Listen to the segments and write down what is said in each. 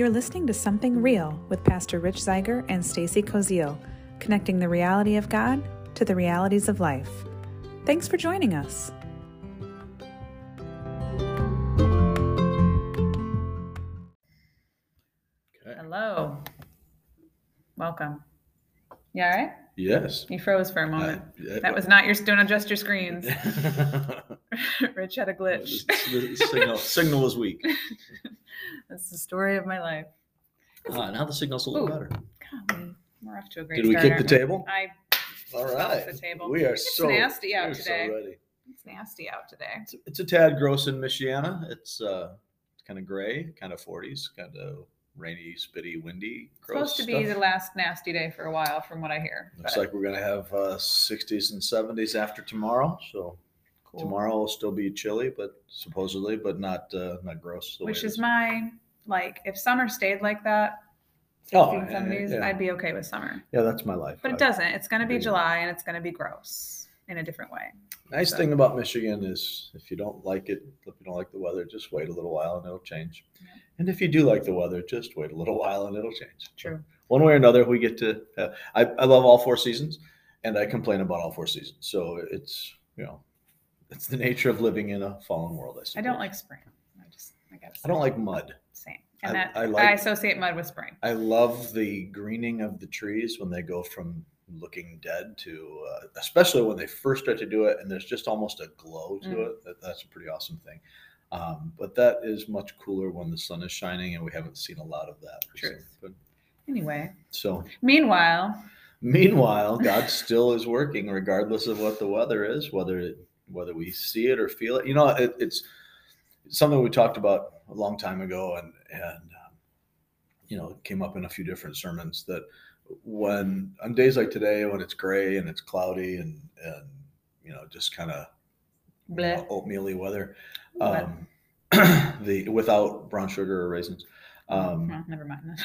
You're listening to Something Real with Pastor Rich Zeiger and Stacy Koziel, connecting the reality of God to the realities of life. Thanks for joining us. Okay. Hello. Welcome. You all right? Yes. You froze for a moment. yeah, That was not your don't adjust your screens. Rich had a glitch. the signal, signal was weak. That's the story of my life. Ah, now the signal's a little Ooh. better. God, we're off to a great Did we start. kick the table? I All right. the table. We are It's so nasty out today. So ready. it's nasty out today. It's, it's a tad gross in Michiana. It's uh, kind of gray, kind of 40s, kind of rainy, spitty, windy. It's Gross supposed to be stuff. the last nasty day for a while, from what I hear. Looks but like we're gonna have uh, 60s and 70s after tomorrow. So cool. tomorrow will still be chilly, but supposedly, but not uh, not gross. which is my like, if summer stayed like that, Oh, 60s, 70s, yeah. I'd be okay with summer. Yeah, that's my life. But I- it doesn't. It's going to be. July and it's going to be gross in a different way. Nice So- thing about Michigan is if you don't like it, if you don't like the weather, just wait a little while and it'll change. Yeah. And if you do like the weather, just wait a little while and it'll change. True. One way or another, we get to. Have, I I love all four seasons, and I complain about all four seasons. So it's you know, it's the nature of living in a fallen world. I, I don't like spring. I just, I got I don't like mud. Same. And I- that, I I, associate mud with spring. I love the greening of the trees when they go from looking dead to, uh, especially when they first start to do it, and there's just almost a glow to Mm. it. That, that's a pretty awesome thing. Um, but that is much cooler when the sun is shining, and we haven't seen a lot of that. Truth. But, Anyway, so, meanwhile, meanwhile, God still is working, regardless of what the weather is, whether it, whether we see it or feel it. You know, it, it's something we talked about a long time ago, and and um, you know, it came up in a few different sermons that when on days like today, when it's gray and it's cloudy and and you know, just kind of bleh. oatmeal-y weather, um, the without brown sugar or raisins. Um, Well, never mind.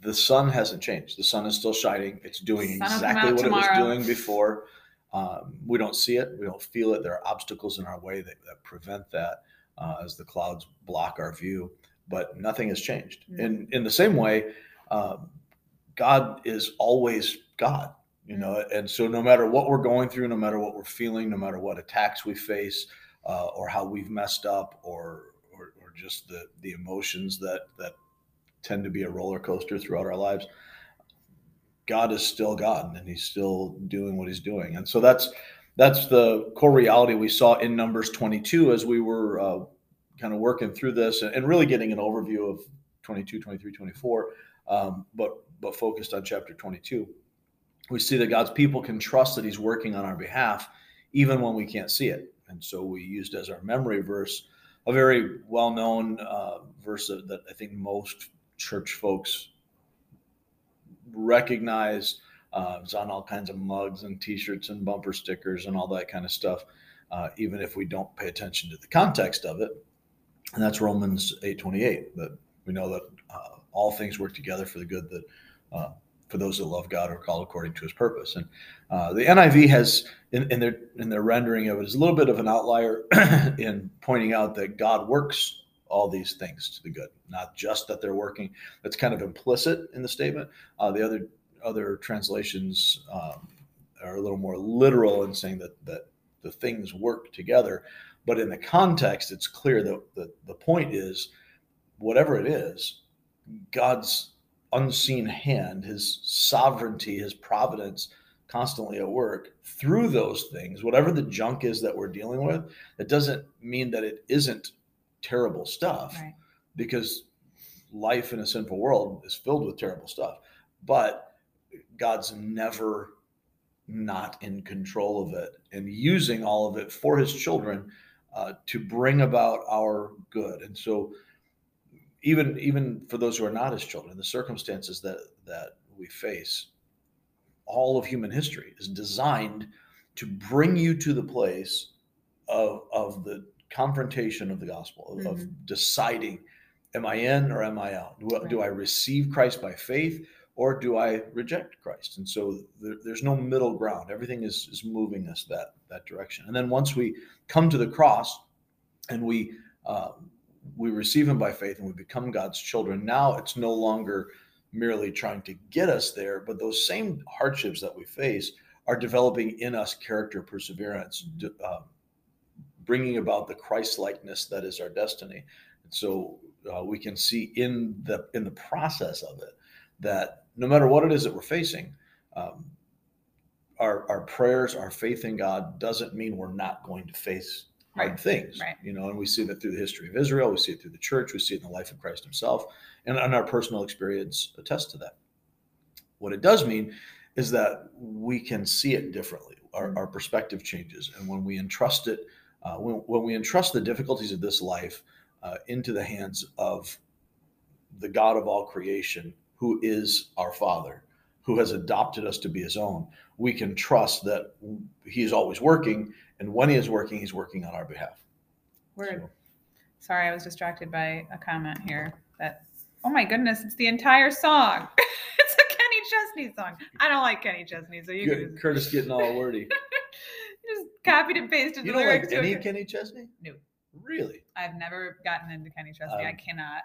the sun hasn't changed. The sun is still shining. It's doing Sun will come exactly what it was doing before. Um, we don't see it. We don't feel it. There are obstacles in our way that, that prevent that uh, as the clouds block our view. But nothing has changed. Mm. In in the same way, um, God is always God. You know, and so no matter what we're going through, no matter what we're feeling, no matter what attacks we face, uh, or how we've messed up, or, or or just the the emotions that that tend to be a roller coaster throughout our lives. God is still God, and He's still doing what He's doing, and so that's that's the core reality we saw in Numbers 22 as we were uh, kind of working through this and, really getting an overview of 22, 23, 24, um, but but focused on chapter 22. We see that God's people can trust that He's working on our behalf, even when we can't see it, and so we used as our memory verse a very well-known uh, verse that, that I think most church folks recognize. Uh, it's on all kinds of mugs and T-shirts and bumper stickers and all that kind of stuff, uh, even if we don't pay attention to the context of it. And that's Romans eight twenty eight. That we know that uh, all things work together for the good that uh, for those that love God are called according to His purpose. And uh, the NIV has in, in their in their rendering of it is a little bit of an outlier in pointing out that God works all these things to the good, not just that they're working. That's kind of implicit in the statement. Uh, the other other translations um, are a little more literal in saying that that the things work together. But in the context, it's clear that the, the point is whatever it is, God's unseen hand, his sovereignty, his providence constantly at work through those things, whatever the junk is that we're dealing with, it doesn't mean that it isn't terrible stuff Right. because life in a sinful world is filled with terrible stuff. But God's never not in control of it and using all of it for his children uh, to bring about our good. And so even even for those who are not his children, the circumstances that that we face, all of human history is designed to bring you to the place of of the confrontation of the gospel of, of deciding am i in or am i out? Do, I- do i receive christ by faith or do i reject christ? And so there, there's no middle ground. Everything is is moving us that that direction. And then once we come to the cross and we uh, we receive him by faith and we become God's children. Now it's no longer merely trying to get us there, but those same hardships that we face are developing in us character perseverance, uh, bringing about the Christ likeness that is our destiny. And so uh, we can see in the in the process of it that no matter what it is that we're facing, um, our our prayers, our faith in God doesn't mean we're not going to face Right. things. Right. You know, and we see that through the history of Israel, we see it through the church, we see it in the life of Christ Himself, and, and our personal experience attests to that. What it does mean is that we can see it differently. Our, our perspective changes, and when we entrust it, uh, when, when we entrust the difficulties of this life uh, into the hands of the God of all creation, who is our Father, who has adopted us to be His own, we can trust that He is always working, and when He is working, He's working on our behalf. Word. So- Sorry, I was distracted by a comment here that, oh my goodness, it's the entire song. it's a Kenny Chesney song. I don't like Kenny Chesney, so you Good, just, Curtis getting all wordy. just copied and pasted You the don't like any. Kenny Chesney? No. Really? I've never gotten into Kenny Chesney. I Um, cannot.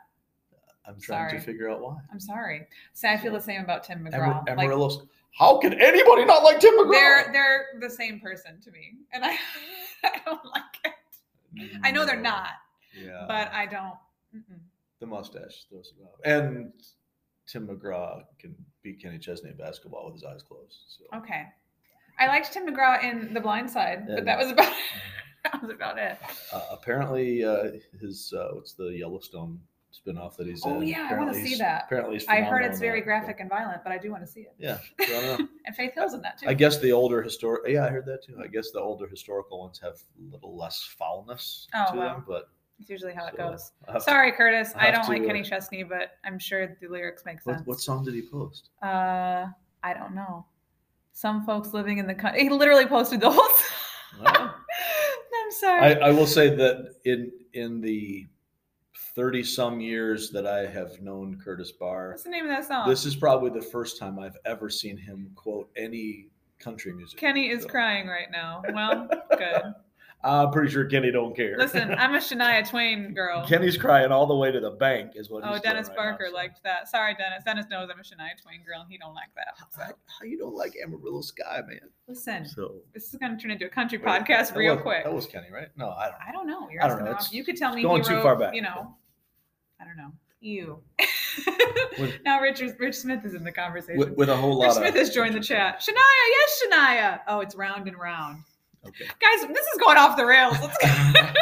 I'm trying Sorry. to figure out why. I'm sorry. So I feel the same about Tim Amar- McGraw. Like, How can anybody not like Tim McGraw? they're they're the same person to me, and I I don't like it. I know they're not, Yeah. but I don't. Mm-mm. the mustache throws it off. And Tim McGraw can beat Kenny Chesney in basketball with his eyes closed. So Okay. I liked Tim McGraw in The Blind Side, Yeah. but that was about that was about it. uh, apparently, uh, his uh, what's the Yellowstone spinoff that he's Oh, in? yeah, I wanna see that. Apparently, I heard it's very graphic and violent, but I do want to see it. Yeah, so I don't know. And Faith Hill's in that too. I guess the older historic, yeah, I heard that too. I guess the older historical ones have a little less foulness Oh, to wow. them, but It's usually how it goes. I'll to- Sorry, Curtis. I don't like to, uh, Kenny Chesney, but I'm sure the lyrics make sense. what, what song did he post? Uh, I don't know. Some folks living in the country. He literally posted the whole song. I'm sorry. I, I will say that in in the thirty some years that I have known Curtis Barr, What's the name of that song? this is probably the first time I've ever seen him quote any country music. Kenny is So, crying right now. Well, good. I'm pretty sure Kenny don't care. Listen, I'm a Shania Twain girl. Kenny's crying all the way to the bank, is what. Oh, Dennis right Barker now, so. liked that. Sorry, Dennis. Dennis knows I'm a Shania Twain girl, and he don't like that. How, how you don't like Amarillo Sky, man? Listen, So this is going to turn into a country Wait, podcast real was- quick. That was Kenny, right? No, I don't. I don't know. You're I don't know. It's You could tell me going too far back. You know, I don't know. You. Now Richard Rich Smith is in the conversation. With, with a whole Rich lot Smith has joined the chat. Shania, yes, Shania. Oh, it's round and round. Okay. Guys, this is going off the rails. I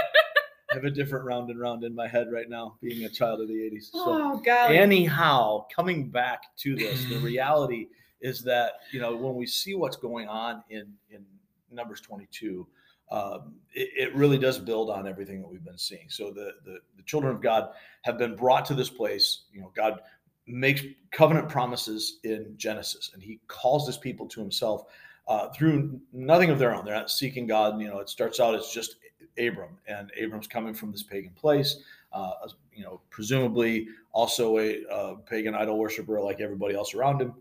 have a different round and round in my head right now, being a child of the 80s. So, oh, God. anyhow, coming back to this, the reality is that, you know, when we see what's going on in, in Numbers 22, um, it, it really does build on everything that we've been seeing. So the, the the children of God have been brought to this place. You know, God makes covenant promises in Genesis, and He calls His people to Himself uh, through nothing of their own. They're not seeking God. You know, it starts out as just Abram, and Abram's coming from this pagan place. Uh, you know, presumably also a pagan idol worshiper like everybody else around him.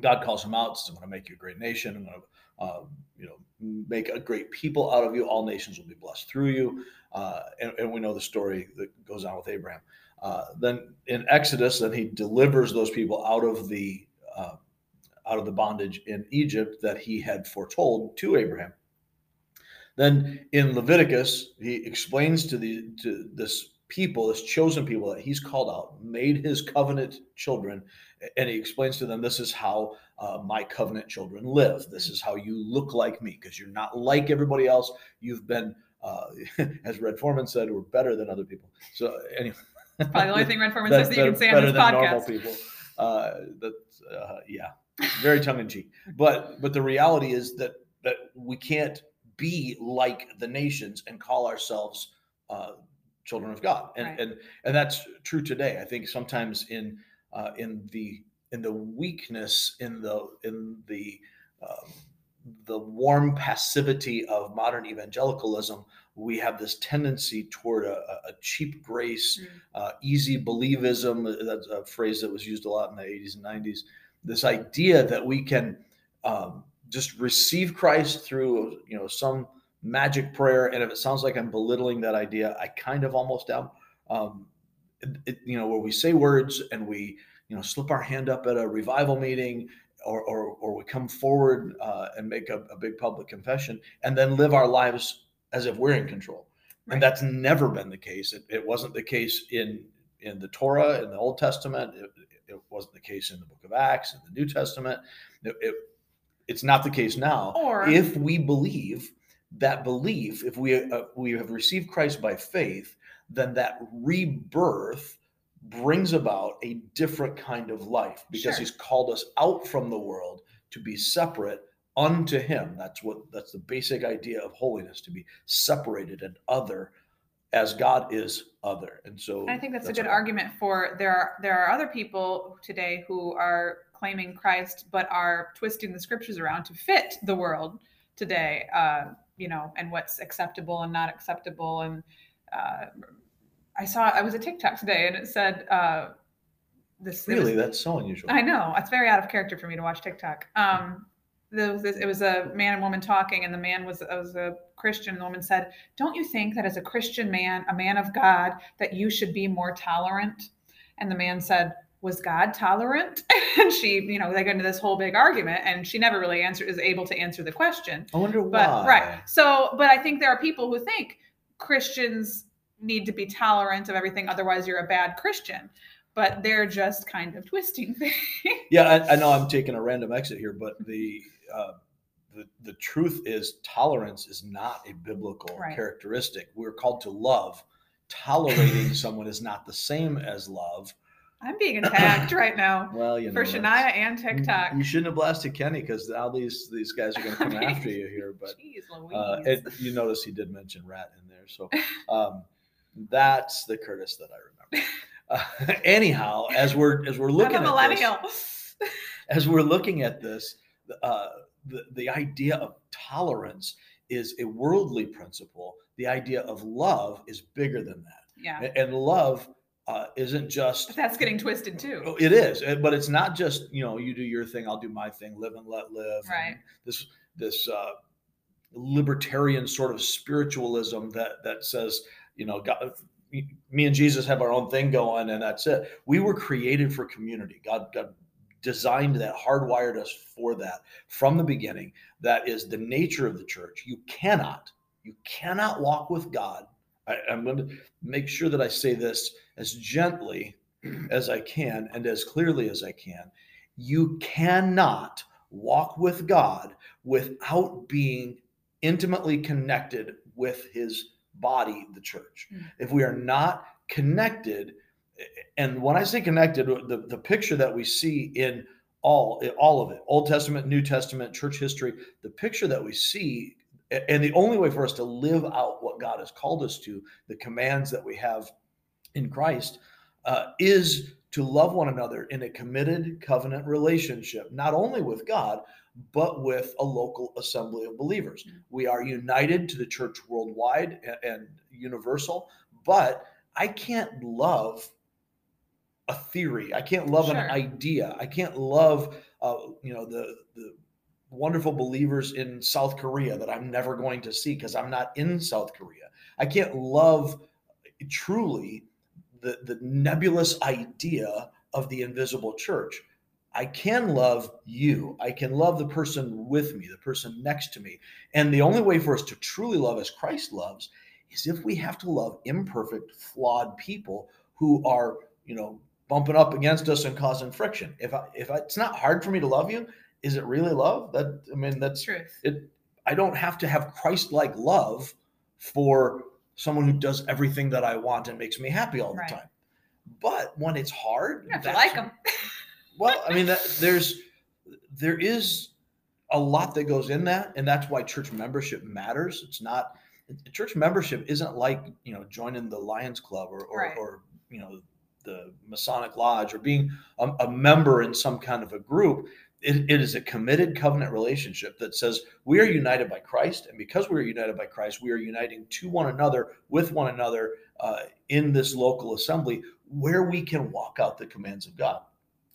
God calls him out. Says, "I'm going to make you a great nation. I'm going to, uh, you know, make a great people out of you. All nations will be blessed through you." Uh, and, and we know the story that goes on with Abraham. Uh, then in Exodus, then he delivers those people out of the uh, out of the bondage in Egypt that he had foretold to Abraham. Then in Leviticus, he explains to the to this people, this chosen people that he's called out, made his covenant children, and he explains to them, "This is how uh, my covenant children live. This is how you look like me, because you're not like everybody else. You've been, uh, as Red Foreman said, we're better than other people." So anyway, Probably the only thing Red Foreman says that you can say on this better than normal podcast. people. Uh, that's uh, yeah, very tongue in cheek. But but the reality is that that we can't be like the nations and call ourselves uh, children of God, and Right. and and that's true today. I think sometimes in uh, in the in the weakness in the in the um, the warm passivity of modern evangelicalism, we have this tendency toward a, a- cheap grace, Mm. uh, easy believism. That's a phrase that was used a lot in the 80s and 90s. This idea that we can um, just receive Christ through, you know, some magic prayer, and if it sounds like I'm belittling that idea, I kind of almost am. um, it, it, you know, where we say words and we, you know, slip our hand up at a revival meeting or, or, or we come forward uh, and make a, a, big public confession and then live our lives as if we're in control. Right. And that's never been the case. It, it, wasn't the case in, in the Torah, in the Old Testament. It, it wasn't the case in the book of Acts, in the New Testament. It it's not the case now. Or if we believe that belief, if we, uh, we have received Christ by faith, then that rebirth brings about a different kind of life because sure. he's called us out from the world to be separate unto him. That's what that's the basic idea of holiness to be separated and other as god is other. And so i think that's, that's a good argument for there are there are other people today who are claiming christ but are twisting the scriptures around to fit the world today uh, you know and what's acceptable and not acceptable. And uh, I saw I was a TikTok today and it said uh, this. Really, was, that's so unusual. I know it's very out of character for me to watch TikTok. Um, was this, it was a man and woman talking, and the man was was a Christian. And the woman said, "Don't you think that as a Christian man, a man of God, that you should be more tolerant?" And the man said, was God tolerant? and she, you know, they get into this whole big argument, and she never really answer is able to answer the question. I wonder but, why. Right. So, but I think there are people who think Christians need to be tolerant of everything otherwise you're a bad christian but they're just kind of twisting things yeah I, I, know i'm taking a random exit here but the uh, the, the truth is tolerance is not a biblical right. characteristic we're called to love tolerating someone is not the same as love I'm being attacked right now. well, you know, for Shania and TikTok. You, you shouldn't have blasted Kenny because now these these guys are going to come after you here. But uh, it, you notice he did mention rat in so um, that's the Curtis that I remember. Uh, anyhow, as we're as we're looking at this, as we're looking at this, uh, the the idea of tolerance is a worldly principle. The idea of love is bigger than that. Yeah. And love uh, isn't just that's getting twisted too. Oh, it is, but it's not just you know you do your thing, I'll do my thing, live and let live. Right. This this uh, libertarian sort of spiritualism that that says you know, God, me and Jesus have our own thing going, and that's it. We were created for community. God, God designed that, hardwired us for that from the beginning. That is the nature of the church. You cannot, you cannot walk with God. I, I'm going to make sure that I say this as gently as I can and as clearly as I can. You cannot walk with God without being intimately connected with his body, the church. Mm-hmm. If we are not connected, and when I say connected, the, the picture that we see in all all of it, Old Testament, New Testament, church history, the picture that we see, and the only way for us to live out what God has called us to, the commands that we have in Christ, uh, is to love one another in a committed covenant relationship, not only with God, but with a local assembly of believers. Mm-hmm. We are united to the church worldwide and, and universal, but I can't love a theory. I can't love sure. an idea. I can't love, uh, you know, the the wonderful believers in South Korea that I'm never going to see because I'm not in South Korea. I can't love truly the the nebulous idea of the invisible church. I can love you. I can love the person with me, the person next to me. And the only way for us to truly love as Christ loves is if we have to love imperfect, flawed people who are, you know, bumping up against us and causing friction. If I, if I, it's not hard for me to love you, is it really love? That I mean, that's truth. It. I don't have to have Christ-like love for someone who does everything that I want and makes me happy all the time. But when it's hard, you have to like them. well, I mean, that, there's there is a lot that goes in that, and that's why church membership matters. It's not church membership isn't like you know joining the Lions Club or or, right. or you know the Masonic Lodge or being a, a, member in some kind of a group. It, it is a committed covenant relationship that says we are united by Christ, and because we are united by Christ, we are uniting to one another with one another uh, in this local assembly where we can walk out the commands of God.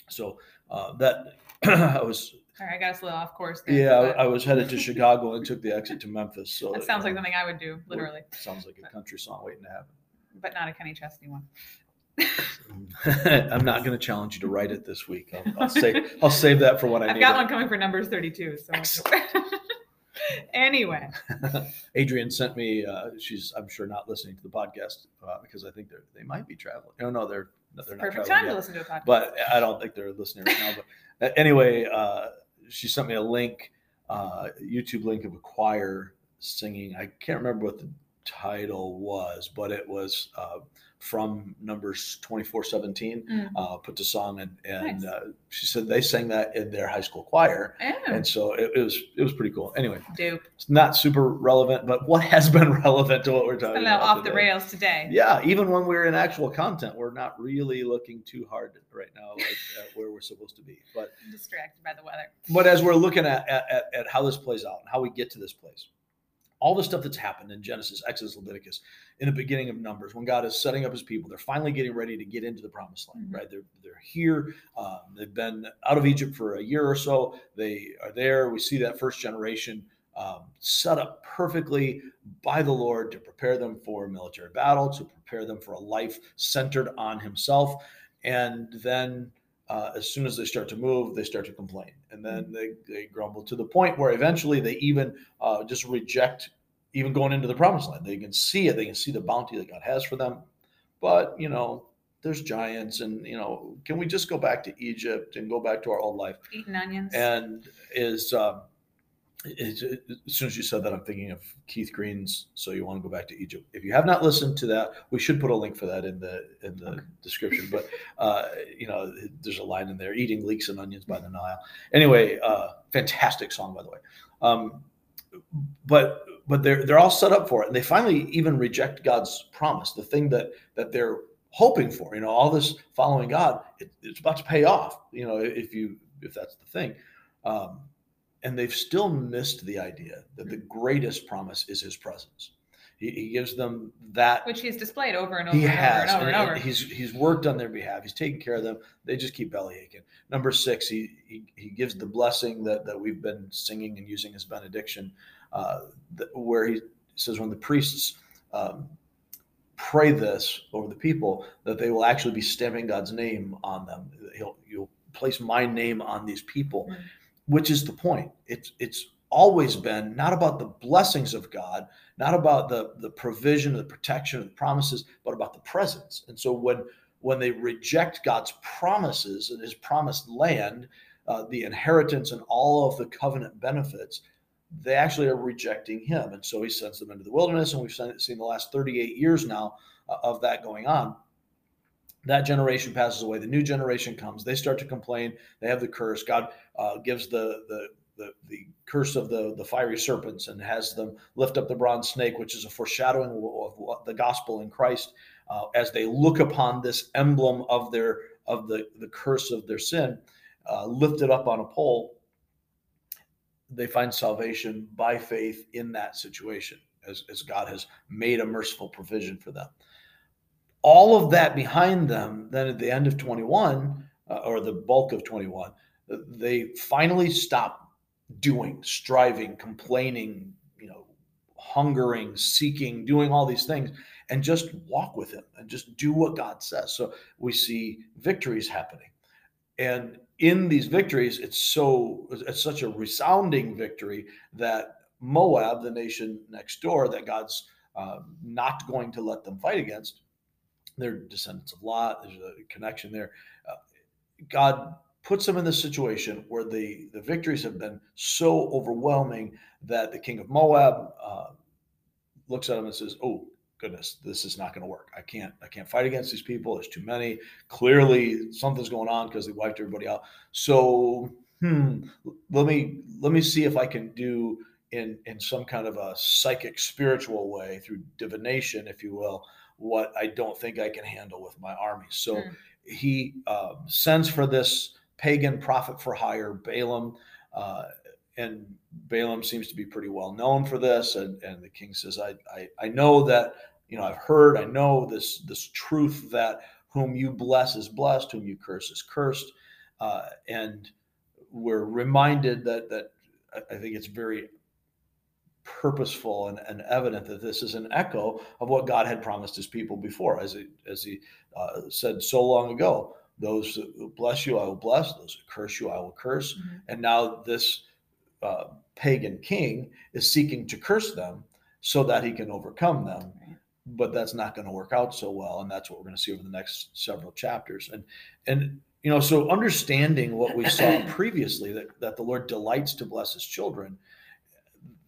So uh, that I was. All right, I got a little off course. There, yeah, I was headed to Chicago and took the exit to Memphis. So that sounds like something I would do, literally. Sounds like a country song waiting to happen. but not a Kenny Chesney one. I'm not going to challenge you to write it this week. I'll, I'll say I'll save that for when I I've need got it. one coming for numbers 32. So anyway, Adrian sent me. Uh, she's I'm sure not listening to the podcast uh, because I think they're they might be traveling. No, no, they're no, they're not perfect time to listen to a podcast. But I don't think they're listening right now. But uh, anyway, uh, she sent me a link, uh, YouTube link of a choir singing. I can't remember what the title was, but it was uh, from Numbers 2417, Mm. uh, put to song. And, and Nice. uh, she said they sang that in their high school choir. Oh, And so it, it was it was pretty cool. Anyway, it's not super relevant, but what has been relevant to what we're talking about off the rails today. Yeah, even when we're in actual content, we're not really looking too hard right now, like at where we're supposed to be. But I'm distracted by the weather. but as we're looking at, at, at- at how this plays out and how we get to this place, all the stuff that's happened in Genesis, Exodus, Leviticus, in the beginning of Numbers, when God is setting up His people, they're finally getting ready to get into the Promised Land. Mhm. Right? They're they're here. Um, they've been out of Egypt for a year or so. They are there. We see that first generation um, set up perfectly by the Lord to prepare them for military battle, to prepare them for a life centered on Himself, and then uh, as soon as they start to move, they start to complain. And then they, they grumble to the point where eventually they even uh, just reject even going into the promised land. They can see it, they can see the bounty that God has for them. But, you know, there's giants, and, you know, can we just go back to Egypt and go back to our old life? Eating onions. And is, um, it's, it, as soon as you said that, I'm thinking of Keith Green's "So You Want to Go Back to Egypt." If you have not listened to that, we should put a link for that in the in the Okay. description. But uh, you know, there's a line in there: "Eating leeks and onions by the Nile." Anyway, uh, fantastic song, by the way. Um, but but they're they're all set up for it, and they finally even reject God's promise, the thing that that they're hoping for. You know, all this following God, it, it's about to pay off. You know, if you if that's the thing. Um, and they've still missed the idea that the greatest promise is his presence. He, he gives them that which he's displayed over and over he and has, over and over and and- over. he's he's worked on their behalf. He's taken care of them. They just keep belly aching. Number six, he he, he gives the blessing that that we've been singing and using as benediction, uh, th- where he says when the priests um, pray this over the people, that they will actually be stamping God's name on them. He'll you'll place my name on these people, Mm. Which is the point. It's it's always been not about the blessings of God, not about the the provision, the protection, the promises, but about the presence. And so when when they reject God's promises and His promised land, uh, the inheritance and all of the covenant benefits, they actually are rejecting Him. And so He sends them into the wilderness, and we've seen, the last 38 years now uh, of that going on. That generation passes away. The new generation comes. They start to complain. They have the curse. God uh, gives the the the, the curse of the, the fiery serpents and has them lift up the bronze snake, which is a foreshadowing of the gospel in Christ, uh, as they look upon this emblem of their of the, the curse of their sin, uh, lifted up on a pole, they find salvation by faith in that situation, as, as God has made a merciful provision for them. All of that behind them, then at the end of 21, uh, or the bulk of 21, they finally stop doing, striving, complaining, you know, hungering, seeking, doing all these things, and just walk with Him and just do what God says. So we see victories happening, and in these victories, it's so it's such a resounding victory that Moab, the nation next door, that God's uh, not going to let them fight against, they're descendants of Lot. There's a connection there. Uh, God puts them in this situation where the, the victories have been so overwhelming that the king of Moab uh, looks at him and says, "Oh goodness, this is not going to work. I can't I can't fight against these people. There's too many. Clearly something's going on because they wiped everybody out. So hmm, let me let me see if I can do." In, in some kind of a psychic spiritual way through divination if you will what i don't think i can handle with my army so Hmm. he uh, sends for this pagan prophet for hire, Balaam. Uh, and Balaam seems to be pretty well known for this. And, and the king says, I, I, I know that, you know, I've heard, I know this, this truth that whom you bless is blessed, whom you curse is cursed. Uh, and we're reminded that, that I think it's very purposeful and, and evident that this is an echo of what God had promised his people before, as he, as he uh, said so long ago. Those who bless you, I will bless. Those who curse you, I will curse. Mhm. And now this uh, pagan king is seeking to curse them so that he can overcome them. Right. But that's not going to work out so well, and that's what we're going to see over the next several chapters. And and you know, so understanding what we saw previously that that the Lord delights to bless His children,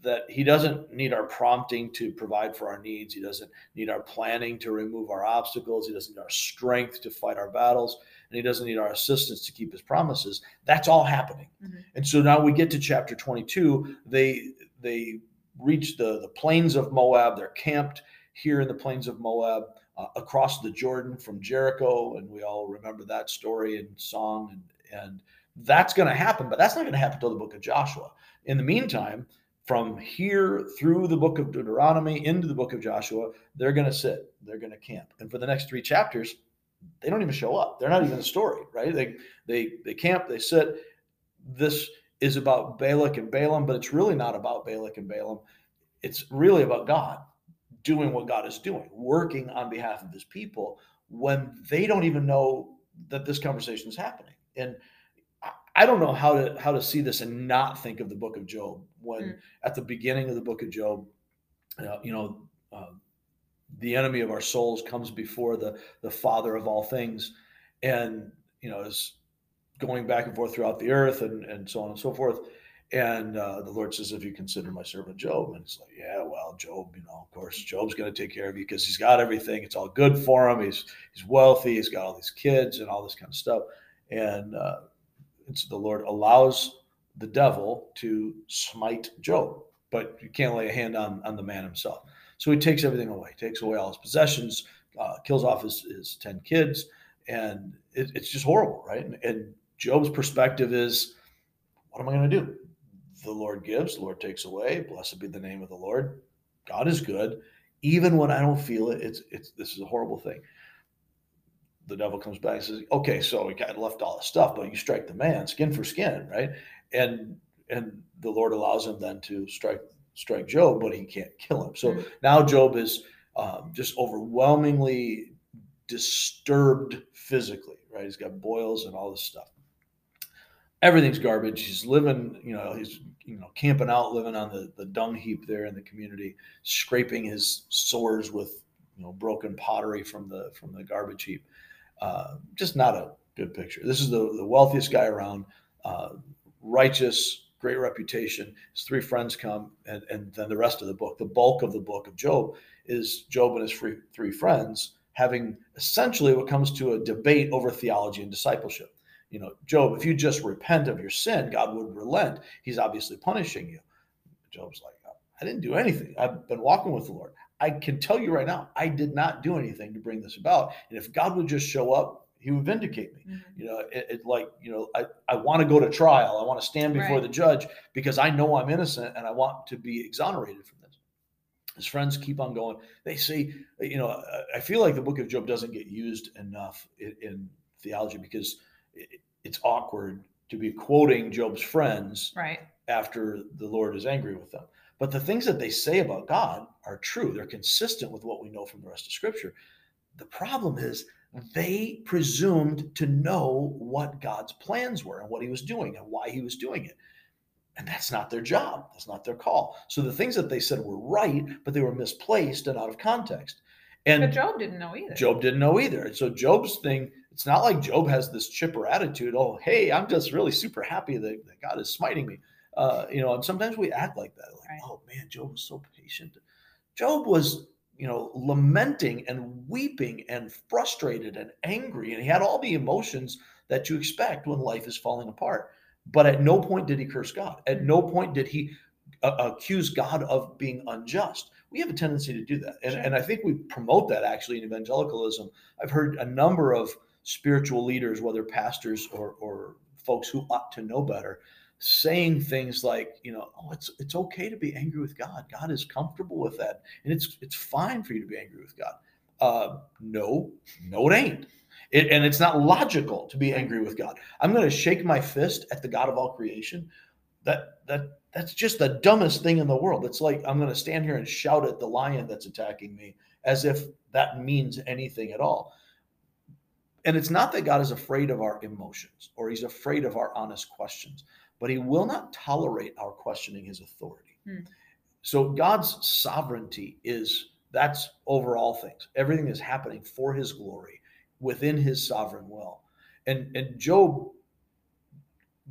that He doesn't need our prompting to provide for our needs. He doesn't need our planning to remove our obstacles. He doesn't need our strength to fight our battles, and He doesn't need our assistance to keep His promises. That's all happening. Mhm. And so now we get to chapter 22. They they reach the the plains of Moab. They're camped here in the plains of Moab uh, across the Jordan from Jericho, and we all remember that story and song, and and that's going to happen. But that's not going to happen until the book of Joshua. In the meantime, from here through the book of Deuteronomy into the book of Joshua, they're going to sit, they're going to camp, and for the next three chapters, they don't even show up. They're not even a story, right? They they they camp, they sit. This is about Balak and Balaam, but it's really not about Balak and Balaam. It's really about God doing what God is doing, working on behalf of his people when they don't even know that this conversation is happening. And I- don't know how to how to see this and not think of the book of Job when Mm. at the beginning of the book of Job, uh, you know, uh, the enemy of our souls comes before the the father of all things and you know is going back and forth throughout the earth and and so on and so forth. And uh, the lord says if you consider my servant job? And it's like yeah well job you know of course job's going to take care of you because he's got everything. It's all good for him. He's he's wealthy. He's got all these kids and all this kind of stuff. And uh, it's the lord allows the devil to smite job but you can't lay a hand on on the man himself so he takes everything away, takes away all his possessions, uh, kills off his, his 10 kids. And it, it's just horrible, right? And, and Job's perspective is, what am I going to do? The Lord gives, the Lord takes away. Blessed be the name of the Lord. God is good. Even when I don't feel it, it's, it's this is a horrible thing. The devil comes back and says, okay, so we got left all this stuff, but you strike the man skin for skin, right? And and the Lord allows him then to strike strike Job, but he can't kill him. So Mhm. now Job is um, just overwhelmingly disturbed physically, right? He's got boils and all this stuff. Everything's garbage. He's living, you know, he's you know camping out, living on the the dung heap there in the community, scraping his sores with you know broken pottery from the from the garbage heap. Uh, just not a good picture. This is the the wealthiest guy around, uh, righteous, great reputation. His three friends come, and, and then the rest of the book, the bulk of the book of Job, is Job and his free, three friends having essentially what comes to a debate over theology and discipleship. You know, Job, if you just repent of your sin, God would relent. He's obviously punishing you. Job's like, I didn't do anything. I've been walking with the Lord. I can tell you right now, I did not do anything to bring this about. And if God would just show up, he would vindicate me Mhm. you know it, it like you know i, I want to go to trial i want to stand before Right. the judge because i know i'm innocent and i want to be exonerated from this his friends keep on going they say you know i- i feel like the book of job doesn't get used enough in, in theology because it, it's awkward to be quoting job's friends Right. after the lord is angry with them but the things that they say about god are true they're consistent with what we know from the rest of scripture the problem is they presumed to know what God's plans were and what he was doing and why he was doing it. And that's not their job. That's not their call. So the things that they said were right, but they were misplaced and out of context. And But Job didn't know either. Job didn't know either. And so Job's thing, it's not like Job has this chipper attitude. Oh, hey, I'm just really super happy that, that God is smiting me. Uh, you know, and sometimes we act like that. Like, Right. oh man, Job was so patient. Job was, you know, lamenting and weeping and frustrated and angry. And he had all the emotions that you expect when life is falling apart. But at no point did he curse God. At no point did he uh, accuse God of being unjust. We have a tendency to do that. And, Sure. and I think we promote that actually in evangelicalism. I've heard a number of spiritual leaders, whether pastors or, or folks who ought to know better, saying things like, you know, oh, it's it's okay to be angry with God. God is comfortable with that, and it's it's fine for you to be angry with God. Uh, no, no, it ain't. It, and it's not logical to be angry with God. I'm going to shake my fist at the God of all creation, that that that's just the dumbest thing in the world. It's like I'm going to stand here and shout at the lion that's attacking me as if that means anything at all. And it's not that God is afraid of our emotions or he's afraid of our honest questions, but he will not tolerate our questioning his authority. Hmm. So God's sovereignty is that's over all things. Everything is happening for his glory within his sovereign will. And and Job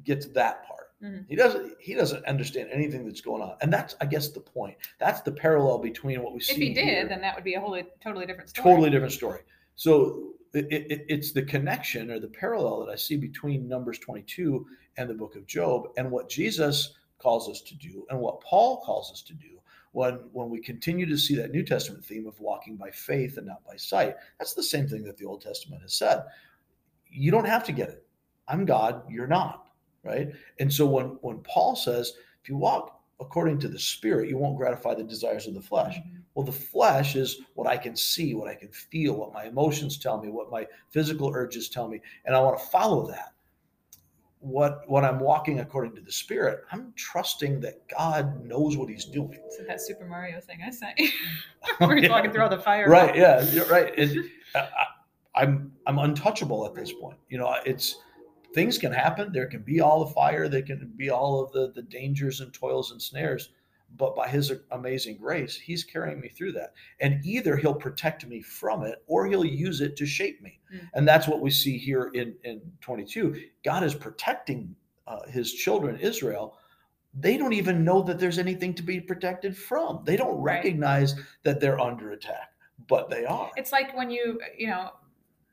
gets that part. Mhm. He doesn't he doesn't understand anything that's going on. And that's I guess the point. That's the parallel between what we see If he did, here. then that would be a wholly totally different story. totally different story. So it, it, it's the connection or the parallel that I see between Numbers 22 and the book of Job and what Jesus calls us to do and what Paul calls us to do when when we continue to see that New Testament theme of walking by faith and not by sight. That's the same thing that the Old Testament has said. You don't have to get it. I'm God, you're not, right? And so when when Paul says if you walk according to the spirit, you won't gratify the desires of the flesh. Mhm. Well, the flesh is what I can see, what I can feel, what my emotions tell me, what my physical urges tell me, and I want to follow that. What when I'm walking according to the spirit, I'm trusting that God knows what He's doing. So that Super Mario thing I sent you. We're talking through all the fire. Right? Yeah, right. I- I'm I'm untouchable at this point. You know, it's things can happen. There can be all the fire. There can be all of the the dangers and toils and snares. But by His amazing grace, He's carrying me through that. And either He'll protect me from it, or He'll use it to shape me. Mm. And that's what we see here in in 22. God is protecting uh, His children, Israel. They don't even know that there's anything to be protected from. They don't Right. recognize that they're under attack, but they are. It's like when you, you know,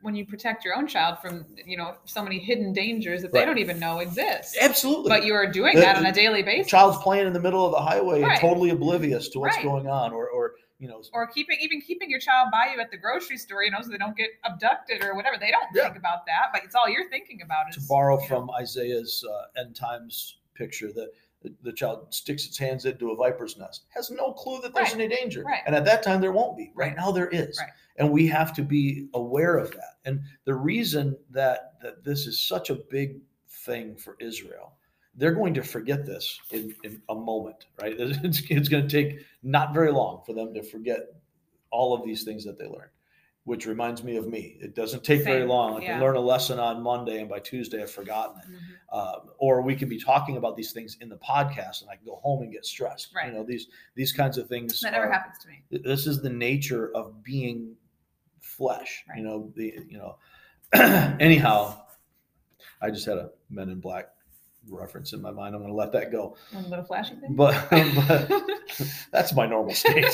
when you protect your own child from, you know, so many hidden dangers that they don't even know exist. Absolutely. But you are doing The- that on a daily basis. child's playing in the middle of the highway and Right. totally oblivious to what's Right. going on, or or you know, or keeping even keeping your child by you at the grocery store, you know, so they don't get abducted or whatever. They don't Yeah. think about that, but it's all you're thinking about. to Is, borrow you know, from Isaiah's uh, end times picture that the, the child sticks its hands into a viper's nest, has no clue that there's Right. any danger. Right. And at that time, there won't be. Right, Right. now, there is. Right. And we have to be aware of that. And the reason that, that this is such a big thing for Israel, they're going to forget this in, in a moment, right? It's, it's going to take not very long for them to forget all of these things that they learned. Which reminds me of me. It doesn't take very long. I can yeah. learn a lesson on Monday, and by Tuesday, I've forgotten it mhm. uh, or we can be talking about these things in the podcast and I can go home and get stressed. Right. You know, these these kinds of things. that never are- happens to me. This is the nature of being flesh. Right. You know, the you know. anyhow, I just had a Men in Black reference in my mind. I'm going to let that go. One little flashy thing. But, but that's my normal state.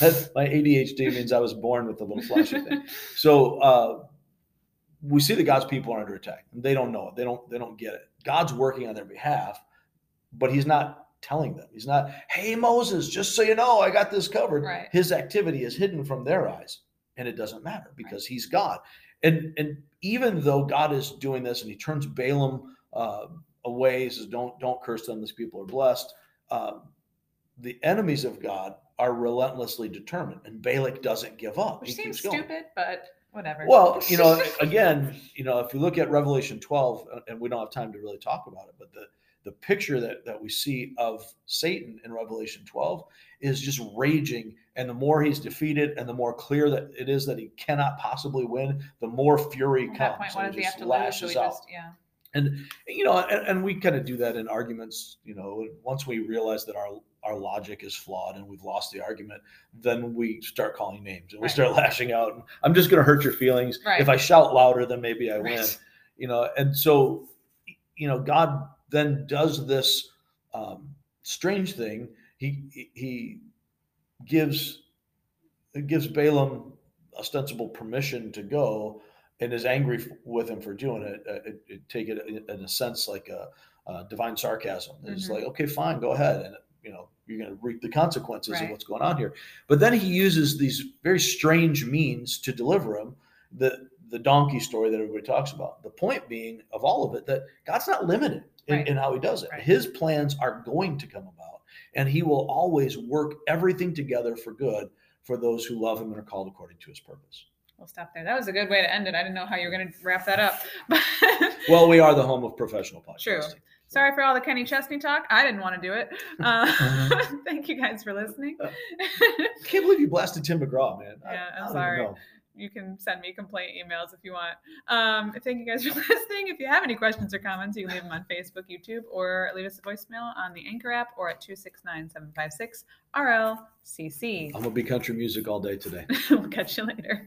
That's, my ADHD means I was born with a little flashy thing. So uh, we see that God's people are under attack. And they don't know it. They don't. They don't get it. God's working on their behalf, but He's not telling them. He's not. Hey Moses, just so you know, I got this covered. Right. His activity is hidden from their eyes, and it doesn't matter because He's God. And and even though God is doing this, and He turns Balaam uh, away, he says, "Don't don't curse them. These people are blessed." Um, the enemies of God are relentlessly determined, and Balak doesn't give up. Which He seems stupid, but whatever. Well, you know, again, you know, if you look at Revelation 12, uh, and we don't have time to really talk about it, but the the picture that that we see of Satan in Revelation 12 is just raging, and the more he's defeated, and the more clear that it is that he cannot possibly win, the more fury At comes. point, and just lose? lashes out just, yeah. and you know and, and we kind of do that in arguments you know once we realize that our our logic is flawed and we've lost the argument then we start calling names and we Right. start lashing out and i'm just going to hurt your feelings Right. if i shout louder then maybe i win you know and so you know god then does this um, strange thing he he- gives gives balaam ostensible permission to go and is angry with him for doing it, uh, it, it take it in a sense like a, uh divine sarcasm. It's Mhm. like, okay, fine, go ahead, and you know you're going to reap the consequences of what's going on here. But then he uses these very strange means to deliver him. The the donkey story that everybody talks about. The point being of all of it that God's not limited in, Right. in how he does it. Right. His plans are going to come about, and he will always work everything together for good for those who love him and are called according to his purpose. We'll stop there. That was a good way to end it. I didn't know how you were going to wrap that up. Well, we are the home of professional podcasting. True. Sorry for all the Kenny Chesney talk. I didn't want to do it. Uh, thank you guys for listening. I can't believe you blasted Tim McGraw, man. Yeah, I even sorry. You can send me complaint emails if you want. Um, thank you guys for listening. If you have any questions or comments, you can leave them on Facebook, YouTube, or leave us a voicemail on the Anchor app or at 269 756 RLCC. I'm gonna be country music all day today. we'll catch you later.